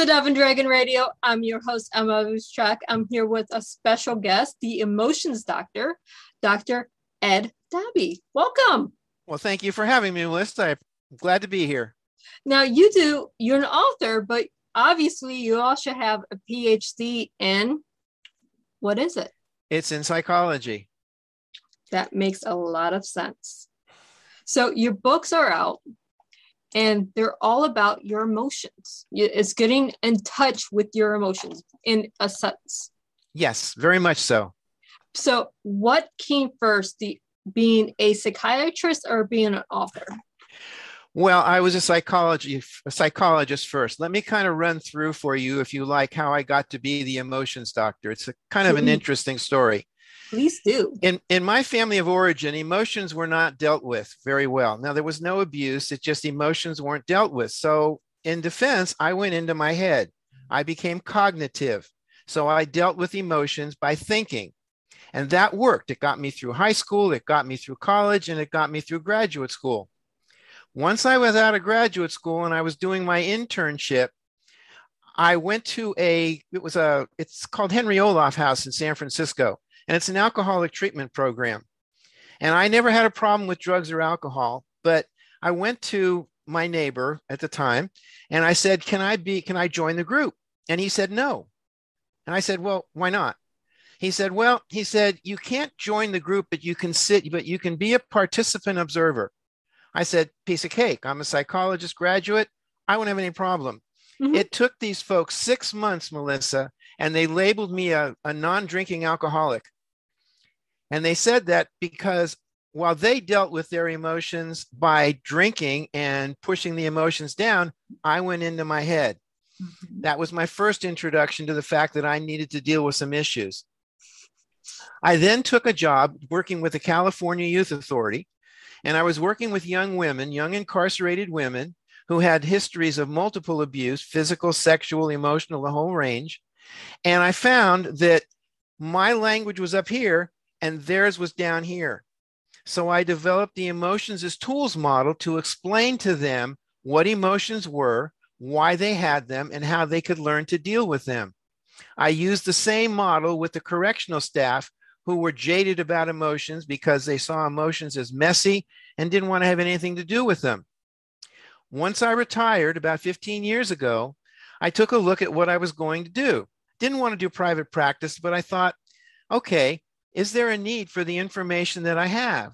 the Dove and Dragon Radio. I'm your host, Emma Vustrack. I'm here with a special guest, the emotions doctor, Dr. Ed Daube. Welcome. Well, thank you for having me, Melissa. I'm glad to be here. Now, you do, you're an author, but obviously you also have a PhD in what is it? It's in psychology. That makes a lot of sense. So, your books are out and they're all about your emotions. It's getting in touch with your emotions in a sense. Yes, very much so. So, what came first, the being a psychiatrist or being an author? Well, I was a psychology a psychologist first. Let me kind of run through for you, if you like, how I got to be the emotions doctor. It's a kind of an mm-hmm. interesting story. Please do. In in my family of origin, emotions were not dealt with very well. Now there was no abuse; it just emotions weren't dealt with. So in defense, I went into my head. I became cognitive. So I dealt with emotions by thinking. And that worked. It got me through high school, it got me through college, and it got me through graduate school. Once I was out of graduate school and I was doing my internship, I went to a, it was a, it's called Henry Ohlhoff House in San Francisco and it's an alcoholic treatment program. And I never had a problem with drugs or alcohol, but I went to my neighbor at the time and I said, "Can I be can I join the group?" And he said, "No." And I said, "Well, why not?" He said, "Well, he said you can't join the group, but you can sit, but you can be a participant observer." I said, "Piece of cake. I'm a psychologist graduate. I won't have any problem." Mm-hmm. It took these folks six months, Melissa, and they labeled me a, a non drinking alcoholic. And they said that because while they dealt with their emotions by drinking and pushing the emotions down, I went into my head. Mm-hmm. That was my first introduction to the fact that I needed to deal with some issues. I then took a job working with the California Youth Authority, and I was working with young women, young incarcerated women who had histories of multiple abuse physical, sexual, emotional, the whole range. And I found that my language was up here and theirs was down here. So I developed the emotions as tools model to explain to them what emotions were, why they had them, and how they could learn to deal with them. I used the same model with the correctional staff who were jaded about emotions because they saw emotions as messy and didn't want to have anything to do with them. Once I retired about 15 years ago, I took a look at what I was going to do. Didn't want to do private practice, but I thought, okay, is there a need for the information that I have?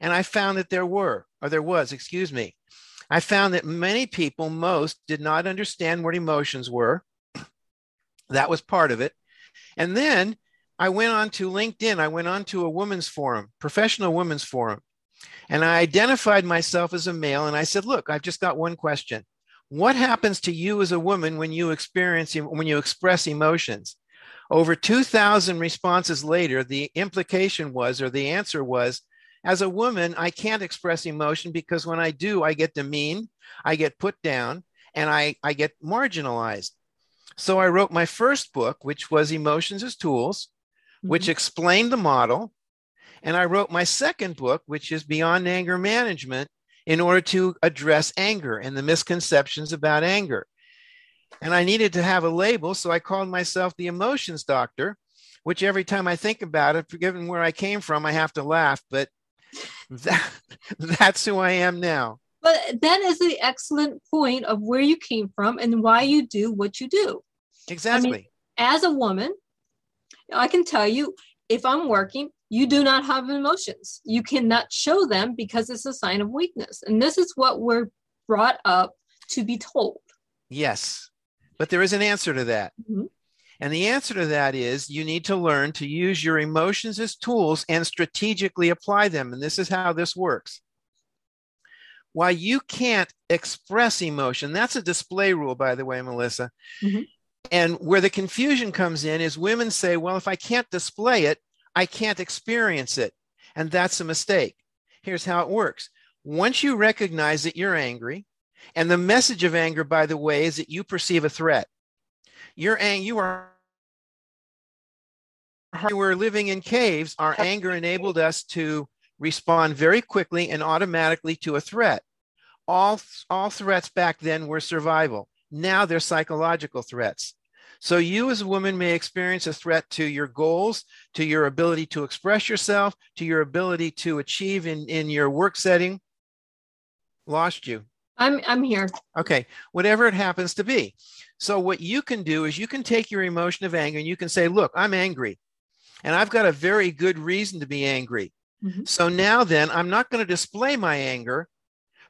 And I found that there were, or there was, excuse me. I found that many people, most, did not understand what emotions were. That was part of it. And then I went on to LinkedIn. I went on to a women's forum, professional women's forum. And I identified myself as a male. And I said, look, I've just got one question. What happens to you as a woman when you experience, when you express emotions? Over 2,000 responses later, the implication was, or the answer was, as a woman, I can't express emotion because when I do, I get demeaned, I get put down, and I, I get marginalized. So I wrote my first book, which was Emotions as Tools, mm-hmm. which explained the model. And I wrote my second book, which is Beyond Anger Management, in order to address anger and the misconceptions about anger and I needed to have a label. So I called myself the emotions doctor, which every time I think about it, given where I came from, I have to laugh. But that, that's who I am now. But that is the excellent point of where you came from and why you do what you do. Exactly. I mean, as a woman, I can tell you if I'm working, you do not have emotions. You cannot show them because it's a sign of weakness. And this is what we're brought up to be told. Yes. But there is an answer to that. Mm-hmm. And the answer to that is you need to learn to use your emotions as tools and strategically apply them. And this is how this works. While you can't express emotion, that's a display rule, by the way, Melissa. Mm-hmm. And where the confusion comes in is women say, well, if I can't display it, I can't experience it. And that's a mistake. Here's how it works once you recognize that you're angry, and the message of anger, by the way, is that you perceive a threat. You're ang- you are were living in caves, our anger enabled us to respond very quickly and automatically to a threat. All, all threats back then were survival. Now they're psychological threats. So you as a woman may experience a threat to your goals, to your ability to express yourself, to your ability to achieve in, in your work setting. Lost you. I'm I'm here. Okay, whatever it happens to be. So what you can do is you can take your emotion of anger and you can say, "Look, I'm angry. And I've got a very good reason to be angry. Mm-hmm. So now then, I'm not going to display my anger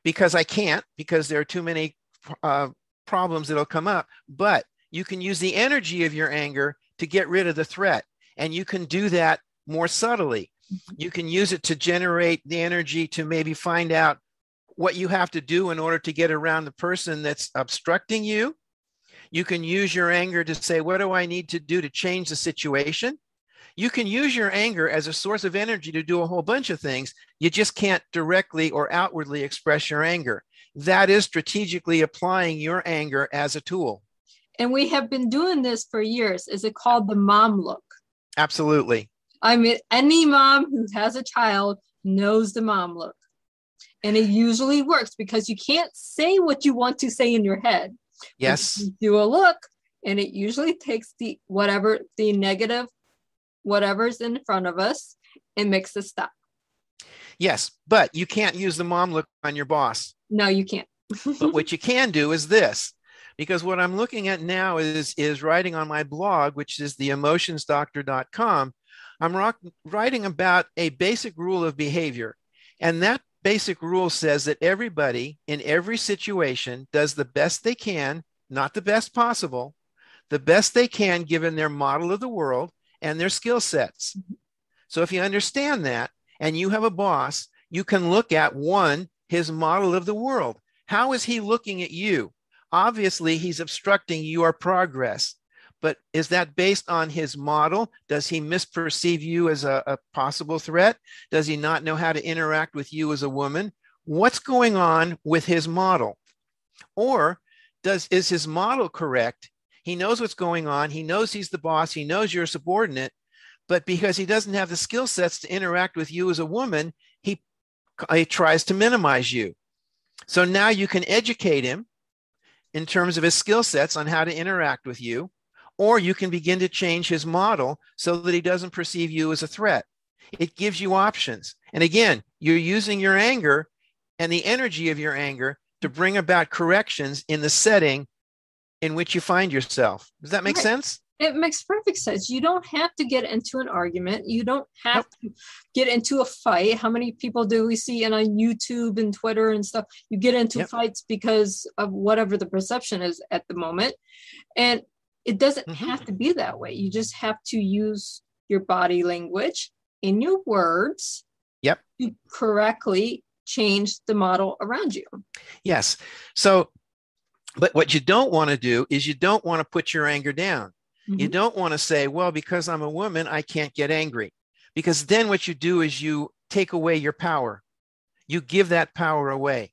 because I can't because there are too many uh, problems that'll come up, but you can use the energy of your anger to get rid of the threat. And you can do that more subtly. Mm-hmm. You can use it to generate the energy to maybe find out what you have to do in order to get around the person that's obstructing you. You can use your anger to say, What do I need to do to change the situation? You can use your anger as a source of energy to do a whole bunch of things. You just can't directly or outwardly express your anger. That is strategically applying your anger as a tool. And we have been doing this for years. Is it called the mom look? Absolutely. I mean, any mom who has a child knows the mom look. And it usually works because you can't say what you want to say in your head. Yes. You do a look, and it usually takes the whatever the negative, whatever's in front of us, and makes us stop. Yes, but you can't use the mom look on your boss. No, you can't. but what you can do is this because what I'm looking at now is is writing on my blog, which is the emotionsdoctor.com. I'm rock, writing about a basic rule of behavior, and that basic rule says that everybody in every situation does the best they can, not the best possible, the best they can given their model of the world and their skill sets. Mm-hmm. So if you understand that and you have a boss, you can look at one, his model of the world. How is he looking at you? Obviously, he's obstructing your progress. But is that based on his model? Does he misperceive you as a, a, possible threat? Does he not know how to interact with you as a woman? What's going on with his model? Or does is his model correct? He knows what's going on. He knows he's the boss. He knows you're a subordinate. But because he doesn't have the skill sets to interact with you as a woman, he, he tries to minimize you. So now you can educate him in terms of his skill sets on how to interact with you, or you can begin to change his model so that he doesn't perceive you as a threat. It gives you options. And again, you're using your anger and the energy of your anger to bring about corrections in the setting in which you find yourself. Does that make right. sense? It makes perfect sense. You don't have to get into an argument. You don't have nope. to get into a fight. How many people do we see in on YouTube and Twitter and stuff? You get into yep. fights because of whatever the perception is at the moment. And it doesn't mm-hmm. have to be that way. You just have to use your body language in your words yep. to correctly change the model around you. Yes. So, but what you don't want to do is you don't want to put your anger down. Mm-hmm. You don't want to say, well, because I'm a woman, I can't get angry. Because then what you do is you take away your power. You give that power away.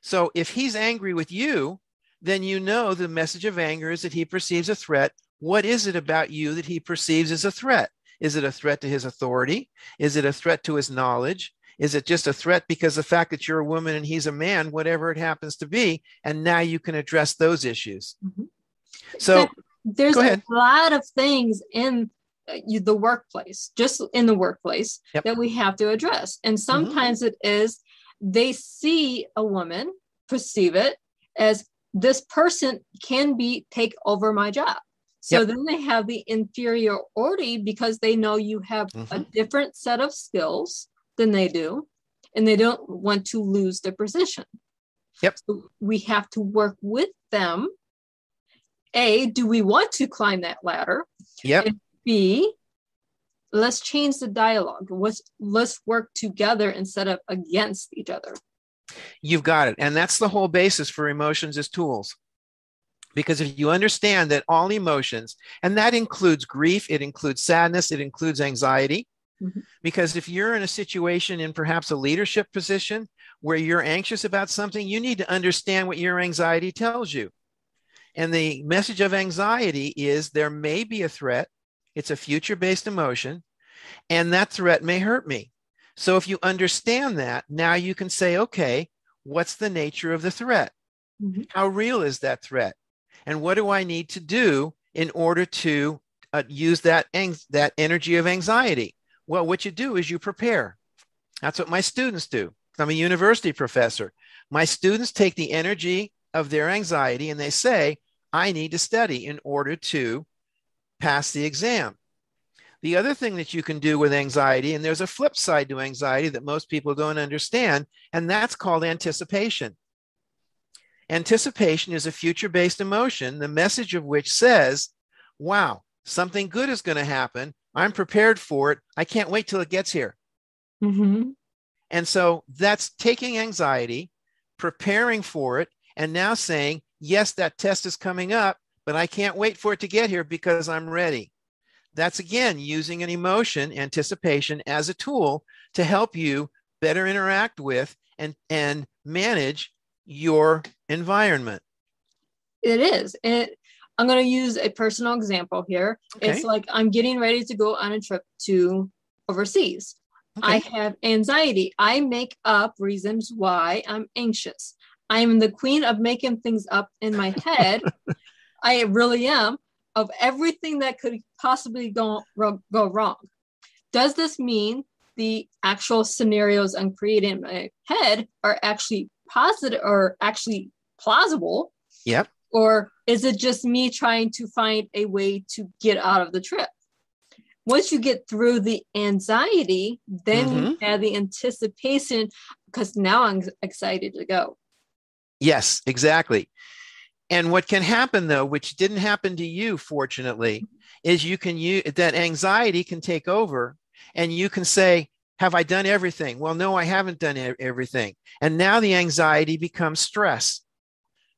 So if he's angry with you, then you know the message of anger is that he perceives a threat. What is it about you that he perceives as a threat? Is it a threat to his authority? Is it a threat to his knowledge? Is it just a threat because the fact that you're a woman and he's a man, whatever it happens to be? And now you can address those issues. Mm-hmm. So there's a lot of things in uh, the workplace, just in the workplace, yep. that we have to address. And mm-hmm. sometimes mm-hmm. it is they see a woman, perceive it as this person can be take over my job. So yep. then they have the inferiority because they know you have mm-hmm. a different set of skills than they do, and they don't want to lose their position. Yep. So we have to work with them a, do we want to climb that ladder? Yep. And B, let's change the dialogue. Let's let's work together instead of against each other. You've got it. And that's the whole basis for emotions as tools. Because if you understand that all emotions, and that includes grief, it includes sadness, it includes anxiety. Mm-hmm. Because if you're in a situation in perhaps a leadership position where you're anxious about something, you need to understand what your anxiety tells you. And the message of anxiety is there may be a threat, it's a future based emotion, and that threat may hurt me. So if you understand that, now you can say, okay, what's the nature of the threat? Mm-hmm. How real is that threat? And what do I need to do in order to uh, use that, ang- that energy of anxiety? Well, what you do is you prepare. That's what my students do. I'm a university professor. My students take the energy of their anxiety and they say, I need to study in order to pass the exam. The other thing that you can do with anxiety, and there's a flip side to anxiety that most people don't understand, and that's called anticipation. Anticipation is a future based emotion, the message of which says, Wow, something good is going to happen. I'm prepared for it. I can't wait till it gets here. Mm-hmm. And so that's taking anxiety, preparing for it, and now saying, Yes, that test is coming up, but I can't wait for it to get here because I'm ready. That's again using an emotion, anticipation, as a tool to help you better interact with and, and manage your environment. It is. It, I'm going to use a personal example here. Okay. It's like I'm getting ready to go on a trip to overseas. Okay. I have anxiety. I make up reasons why I'm anxious. I'm the queen of making things up in my head. I really am of everything that could possibly go, go wrong. Does this mean the actual scenarios I'm creating in my head are actually positive or actually plausible? Yep. Or is it just me trying to find a way to get out of the trip? Once you get through the anxiety, then you Mhm. have the anticipation because now I'm excited to go. Yes, exactly. And what can happen though, which didn't happen to you, fortunately, is you can use that anxiety can take over and you can say, Have I done everything? Well, no, I haven't done everything. And now the anxiety becomes stress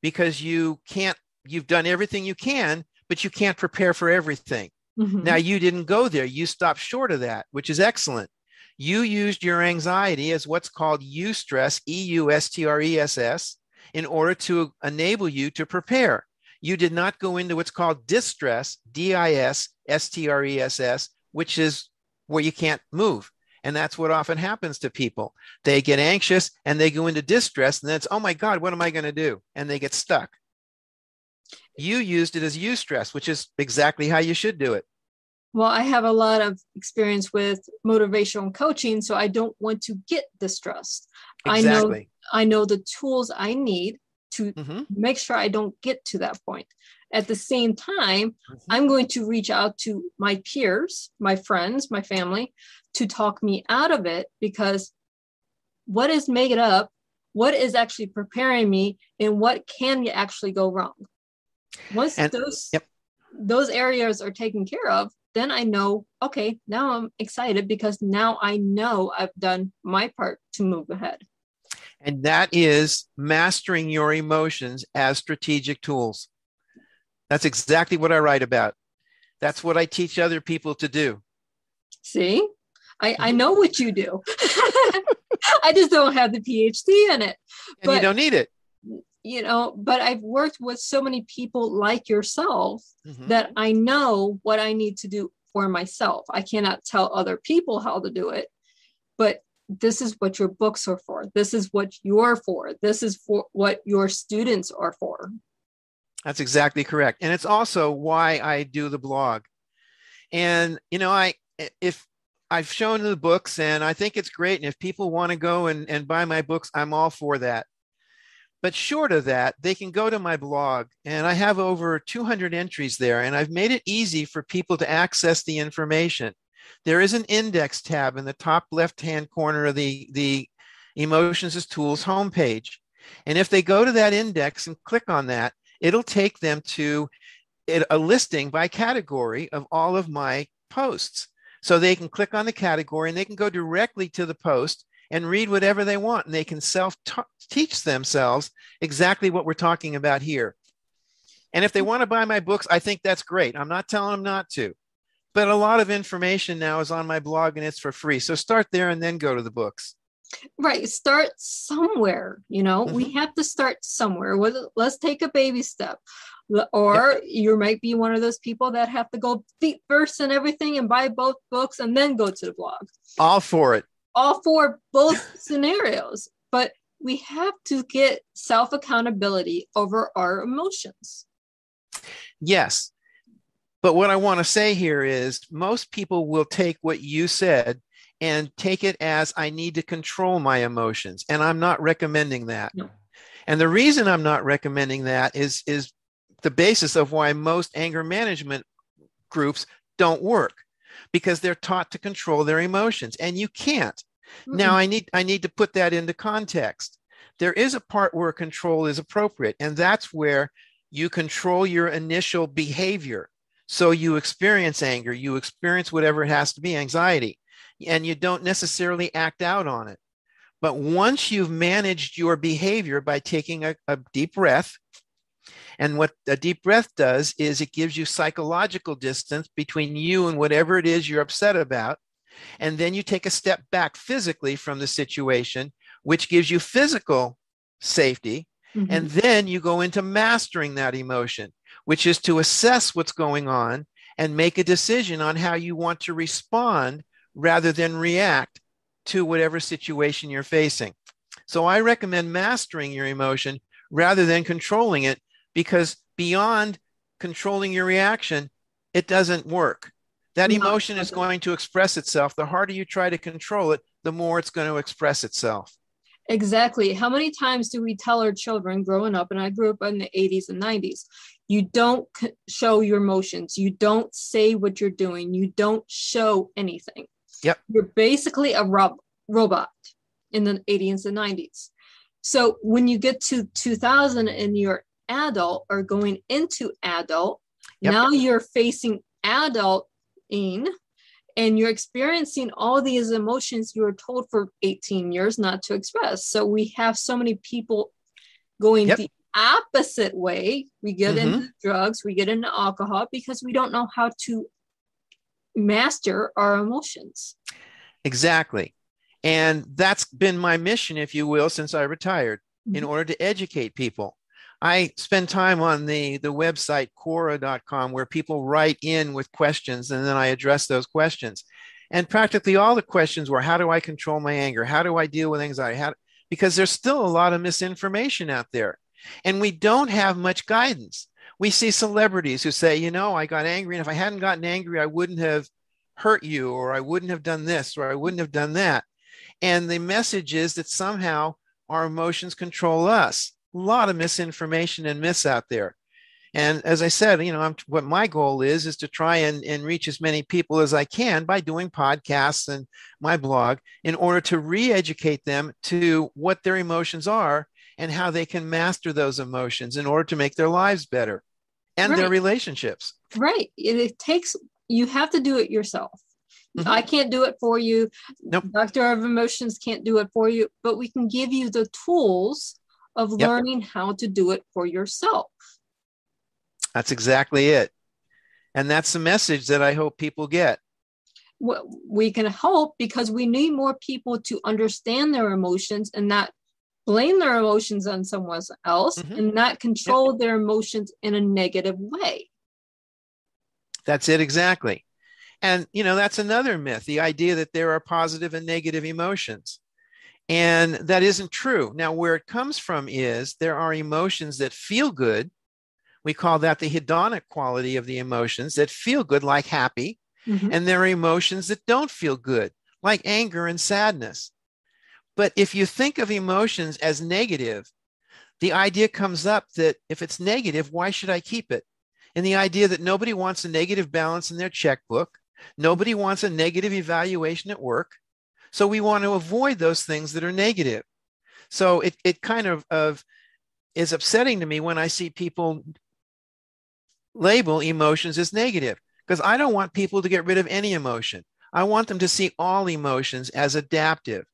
because you can't, you've done everything you can, but you can't prepare for everything. Mhm. Now, you didn't go there. You stopped short of that, which is excellent. You used your anxiety as what's called eustress, E U S T R E S S, in order to enable you to prepare. You did not go into what's called distress, D I S S T R E S S, which is where you can't move. And that's what often happens to people. They get anxious and they go into distress, and then it's, oh my God, what am I going to do? And they get stuck. You used it as eustress, which is exactly how you should do it. Well, I have a lot of experience with motivational coaching, so I don't want to get distressed. I know Exactly. I know the tools I need to Mhm. make sure I don't get to that point. At the same time, Mhm. I'm going to reach out to my peers, my friends, my family to talk me out of it because what is make it up? What is actually preparing me and what can actually go wrong? Once And- those yep. those areas are taken care of, then I know, okay, now I'm excited because now I know I've done my part to move ahead. And that is mastering your emotions as strategic tools. That's exactly what I write about. That's what I teach other people to do. See, I, Mm-hmm. I know what you do. I just don't have the PhD in it, And you don't need it. you know, but I've worked with so many people like yourself Mhm. that I know what I need to do for myself. I cannot tell other people how to do it, but this is what your books are for. This is what you're for. This is for what your students are for. That's exactly correct. And it's also why I do the blog. And, you know, I, if I've shown the books and I think it's great. And if people want to go and, and buy my books, I'm all for that. But short of that, they can go to my blog and I have over 200 entries there and I've made it easy for people to access the information. There is an index tab in the top left-hand corner of the, the Emotions as Tools homepage. And if they go to that index and click on that, it'll take them to a listing by category of all of my posts. So they can click on the category and they can go directly to the post and read whatever they want. And they can self teach themselves exactly what we're talking about here. And if they want to buy my books, I think that's great. I'm not telling them not to. But a lot of information now is on my blog and it's for free. So start there and then go to the books. Right. Start somewhere. You know, we mm-hmm. have to start somewhere. Let's take a baby step. Or you might be one of those people that have to go feet first and everything and buy both books and then go to the blog. All for it. All for both scenarios. But we have to get self accountability over our emotions. Yes. But what I want to say here is most people will take what you said and take it as I need to control my emotions. And I'm not recommending that. No. And the reason I'm not recommending that is, is the basis of why most anger management groups don't work because they're taught to control their emotions and you can't. Mm-hmm. Now I need I need to put that into context. There is a part where control is appropriate and that's where you control your initial behavior. So you experience anger, you experience whatever it has to be, anxiety, and you don't necessarily act out on it. But once you've managed your behavior by taking a, a deep breath, and what a deep breath does is it gives you psychological distance between you and whatever it is you're upset about. And then you take a step back physically from the situation, which gives you physical safety. Mm-hmm. And then you go into mastering that emotion, which is to assess what's going on and make a decision on how you want to respond rather than react to whatever situation you're facing. So I recommend mastering your emotion rather than controlling it because beyond controlling your reaction, it doesn't work. That emotion is going to express itself. The harder you try to control it, the more it's going to express itself. Exactly. How many times do we tell our children growing up, and I grew up in the 80s and 90s, you don't show your emotions, you don't say what you're doing, you don't show anything. Yep. You're basically a rob- robot in the 80s and 90s. So when you get to 2000 and you're adult or going into adult. Yep. Now you're facing adulting and you're experiencing all these emotions you were told for 18 years not to express. So we have so many people going yep. Opposite way. We get mm-hmm. into drugs, we get into alcohol because we don't know how to master our emotions. Exactly. And that's been my mission, if you will, since I retired, mm-hmm. in order to educate people. I spend time on the, the website Quora.com where people write in with questions and then I address those questions. And practically all the questions were how do I control my anger? How do I deal with anxiety? How, because there's still a lot of misinformation out there. And we don't have much guidance. We see celebrities who say, you know, I got angry, and if I hadn't gotten angry, I wouldn't have hurt you, or I wouldn't have done this, or I wouldn't have done that. And the message is that somehow our emotions control us a lot of misinformation and myths out there. And as I said, you know, I'm, what my goal is is to try and, and reach as many people as I can by doing podcasts and my blog in order to re-educate them to what their emotions are and how they can master those emotions in order to make their lives better and right. their relationships. Right. It, it, takes you have to do it yourself. Mm-hmm. I can't do it for you. Nope. Doctor of Emotions can't do it for you, but we can give you the tools of yep. learning how to do it for yourself. That's exactly it. And that's the message that I hope people get. Well, We can hope because we need more people to understand their emotions and not blame their emotions on someone else mm-hmm. and not control their emotions in a negative way. That's it exactly. And you know, that's another myth, the idea that there are positive and negative emotions. And that isn't true. Now, where it comes from is there are emotions that feel good. We call that the hedonic quality of the emotions that feel good, like happy. Mm-hmm. And there are emotions that don't feel good, like anger and sadness. But if you think of emotions as negative, the idea comes up that if it's negative, why should I keep it? And the idea that nobody wants a negative balance in their checkbook, nobody wants a negative evaluation at work, so we want to avoid those things that are negative. So it, it kind of, of is upsetting to me when I see people label emotions as negative because I don't want people to get rid of any emotion. I want them to see all emotions as adaptive.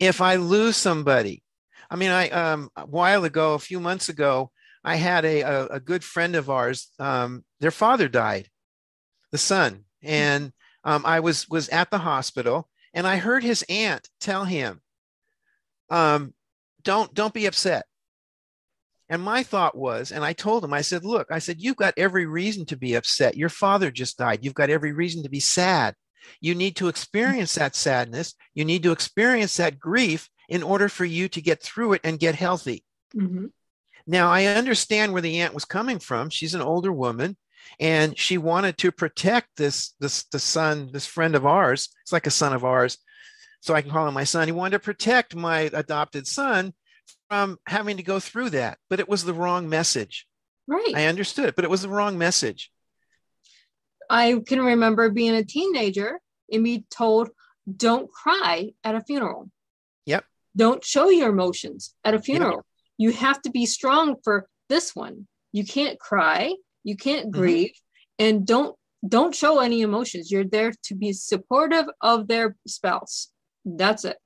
If I lose somebody, I mean, I um, a while ago, a few months ago, I had a, a, a good friend of ours. Um, their father died, the son, and um, I was was at the hospital, and I heard his aunt tell him, um, don't, don't be upset. And my thought was, and I told him, I said, look, I said, you've got every reason to be upset. Your father just died. You've got every reason to be sad. You need to experience that sadness. You need to experience that grief in order for you to get through it and get healthy. Mm-hmm. Now, I understand where the aunt was coming from. She's an older woman and she wanted to protect this this the son this friend of ours it's like a son of ours so i can call him my son he wanted to protect my adopted son from having to go through that but it was the wrong message right i understood it but it was the wrong message i can remember being a teenager and be told don't cry at a funeral. Yep. Don't show your emotions at a funeral. Yep. you have to be strong for this one. You can't cry. You can't mm-hmm. grieve. And don't don't show any emotions. You're there to be supportive of their spouse. That's it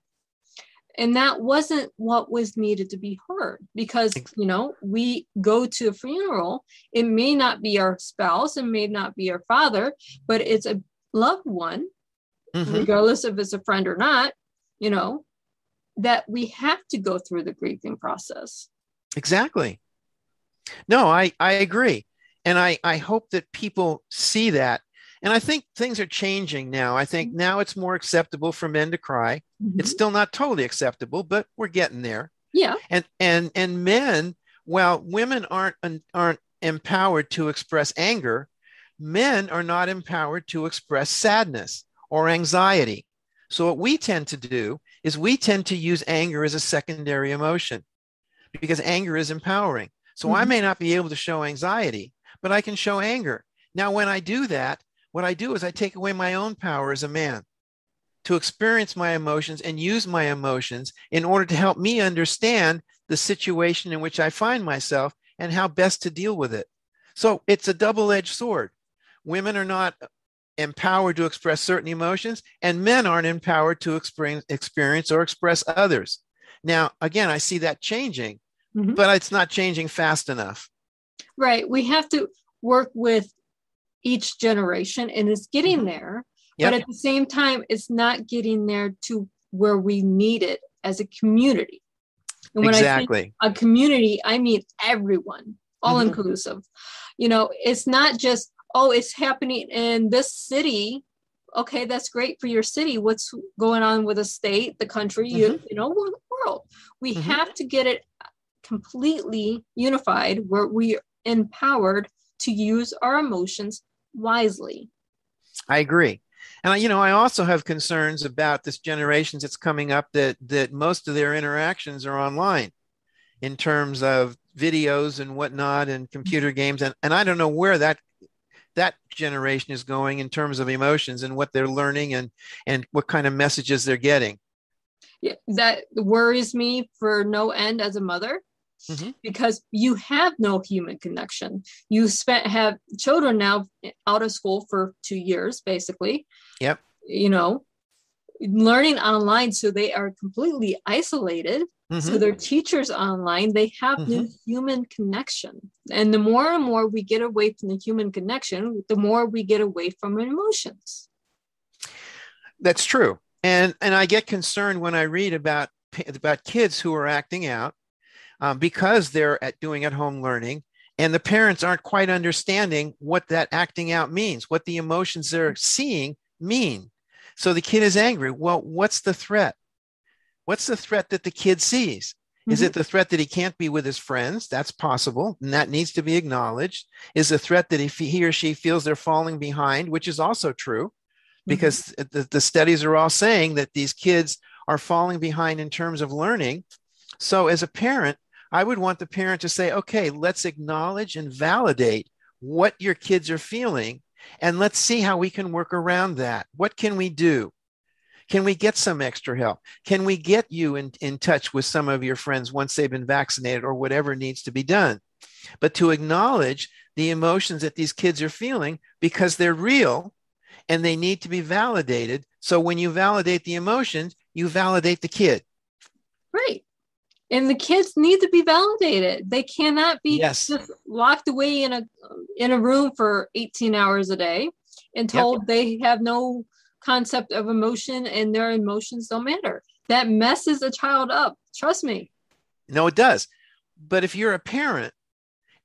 and that wasn't what was needed to be heard because you know we go to a funeral. It may not be our spouse it may not be our father but it's a loved one mm-hmm. regardless if it's a friend or not you know that we have to go through the grieving process. Exactly. No i i agree. And I, I hope that people see that and i think things are changing now i think mm-hmm. now it's more acceptable for men to cry mm-hmm. it's still not totally acceptable but we're getting there yeah and and and men well women aren't aren't empowered to express anger men are not empowered to express sadness or anxiety so what we tend to do is we tend to use anger as a secondary emotion because anger is empowering so mm-hmm. i may not be able to show anxiety but I can show anger. Now, when I do that, what I do is I take away my own power as a man to experience my emotions and use my emotions in order to help me understand the situation in which I find myself and how best to deal with it. So it's a double edged sword. Women are not empowered to express certain emotions, and men aren't empowered to experience or express others. Now, again, I see that changing, mm-hmm. but it's not changing fast enough. Right. We have to work with each generation and it's getting mm-hmm. there. Yep. But at the same time, it's not getting there to where we need it as a community. And when exactly. I think a community, I mean everyone, all mm-hmm. inclusive. You know, it's not just, oh, it's happening in this city. Okay, that's great for your city. What's going on with the state, the country, mm-hmm. you, you know, the world? We mm-hmm. have to get it completely unified where we are empowered to use our emotions wisely. I agree. And you know, I also have concerns about this generations that's coming up that that most of their interactions are online in terms of videos and whatnot and computer games. And, and I don't know where that that generation is going in terms of emotions and what they're learning and and what kind of messages they're getting. Yeah, that worries me for no end as a mother mm-hmm. because you have no human connection. You spent have children now out of school for two years, basically. Yep. You know, learning online, so they are completely isolated. Mm-hmm. So their teachers online, they have mm-hmm. no human connection. And the more and more we get away from the human connection, the more we get away from emotions. That's true. And and I get concerned when I read about about kids who are acting out um, because they're at doing at home learning and the parents aren't quite understanding what that acting out means, what the emotions they're seeing mean. So the kid is angry. Well, what's the threat? What's the threat that the kid sees? Mm-hmm. Is it mm-hmm. the threat that he can't be with his friends? That's possible, and that needs to be acknowledged. Is the threat that if he or she feels they're falling behind, which is also true, because mm-hmm. the, the studies are all saying that these kids are falling behind in terms of learning. So, as a parent, I would want the parent to say, okay, let's acknowledge and validate what your kids are feeling, and let's see how we can work around that. What can we do? Can we get some extra help? Can we get you in, in touch with some of your friends once they've been vaccinated or whatever needs to be done? But to acknowledge the emotions that these kids are feeling because they're real and they need to be validated. So when you validate the emotions, you validate the kid. Right and the kids need to be validated they cannot be yes. just locked away in a in a room for 18 hours a day and told yep. they have no concept of emotion and their emotions don't matter that messes a child up trust me no it does but if you're a parent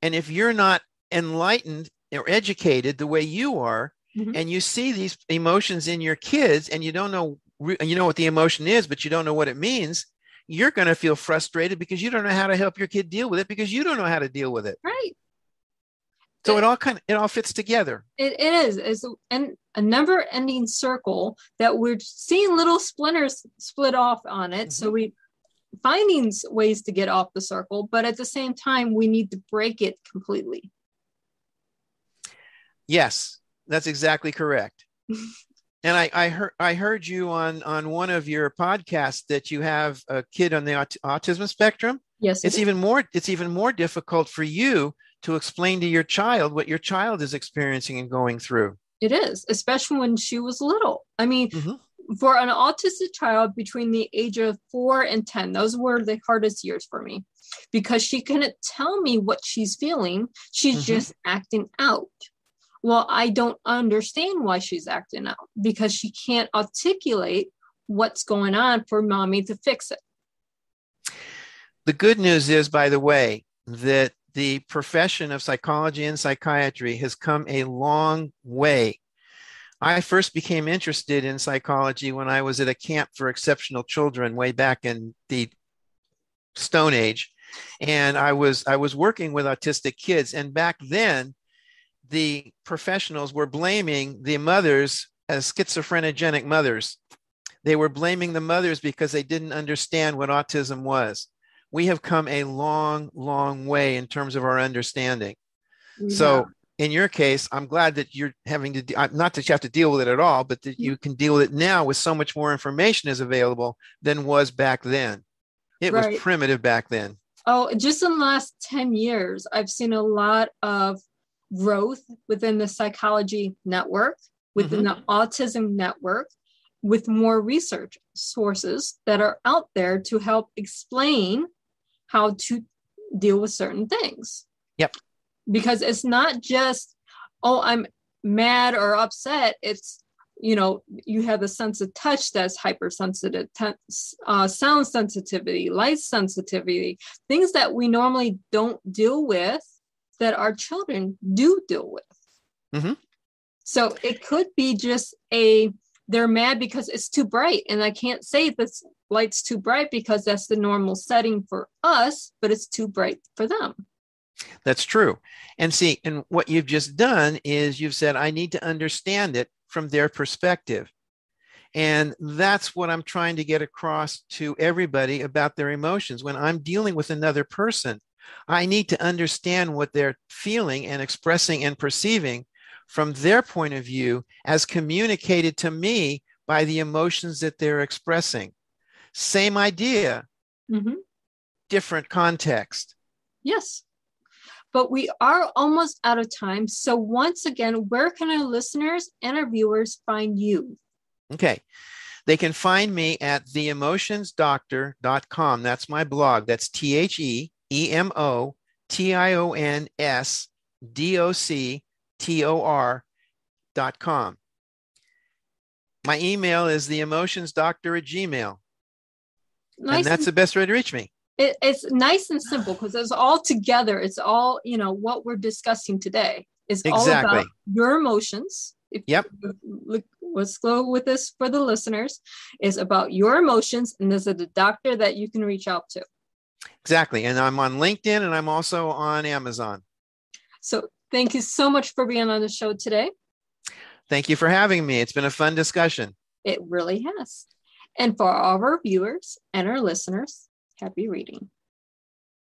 and if you're not enlightened or educated the way you are mm-hmm. and you see these emotions in your kids and you don't know you know what the emotion is but you don't know what it means you're going to feel frustrated because you don't know how to help your kid deal with it because you don't know how to deal with it. Right. So it all kind of it all fits together. It is. It's an, a never ending circle that we're seeing little splinters split off on it. Mm-hmm. So we finding ways to get off the circle, but at the same time, we need to break it completely. Yes, that's exactly correct. and I, I heard I heard you on on one of your podcasts that you have a kid on the aut- autism spectrum. Yes, it's even more it's even more difficult for you to explain to your child what your child is experiencing and going through. It is, especially when she was little. I mean, mm-hmm for an autistic child between the age of four and 10, those were the hardest years for me because she couldn't tell me what she's feeling. She's mm-hmm. just acting out. Well, I don't understand why she's acting out because she can't articulate what's going on for mommy to fix it. The good news is, by the way, that the profession of psychology and psychiatry has come a long way I first became interested in psychology when I was at a camp for exceptional children way back in the Stone Age. And I was I was working with autistic kids. And back then, the professionals were blaming the mothers as schizophrenogenic mothers. They were blaming the mothers because they didn't understand what autism was. We have come a long, long way in terms of our understanding. Yeah. So in your case, I'm glad that you're having to, de- uh, not that you have to deal with it at all, but that you can deal with it now with so much more information is available than was back then. It right. was primitive back then. Oh, just in the last 10 years, I've seen a lot of growth within the psychology network, within mm-hmm. the autism network, with more research sources that are out there to help explain how to deal with certain things. Yep because it's not just oh i'm mad or upset it's you know you have the sense of touch that's hypersensitive uh, sound sensitivity light sensitivity things that we normally don't deal with that our children do deal with mm-hmm. so it could be just a they're mad because it's too bright and i can't say this light's too bright because that's the normal setting for us but it's too bright for them that's true. And see, and what you've just done is you've said, I need to understand it from their perspective. And that's what I'm trying to get across to everybody about their emotions. When I'm dealing with another person, I need to understand what they're feeling and expressing and perceiving from their point of view as communicated to me by the emotions that they're expressing. Same idea, mm-hmm. different context. Yes but we are almost out of time. So, once again, where can our listeners and our viewers find you? Okay. They can find me at theemotionsdoctor.com. That's my blog. That's T H E E M O T I O N S D O C T O com. My email is the emotions doctor at gmail. Nice and that's and- the best way to reach me it, it's nice and simple because it's all together. It's all, you know, what we're discussing today is exactly. all about your emotions. If yep. Look, let's go with this for the listeners is about your emotions and there's a doctor that you can reach out to. Exactly. And I'm on LinkedIn and I'm also on Amazon. So thank you so much for being on the show today. Thank you for having me. It's been a fun discussion. It really has. And for all of our viewers and our listeners, Happy reading.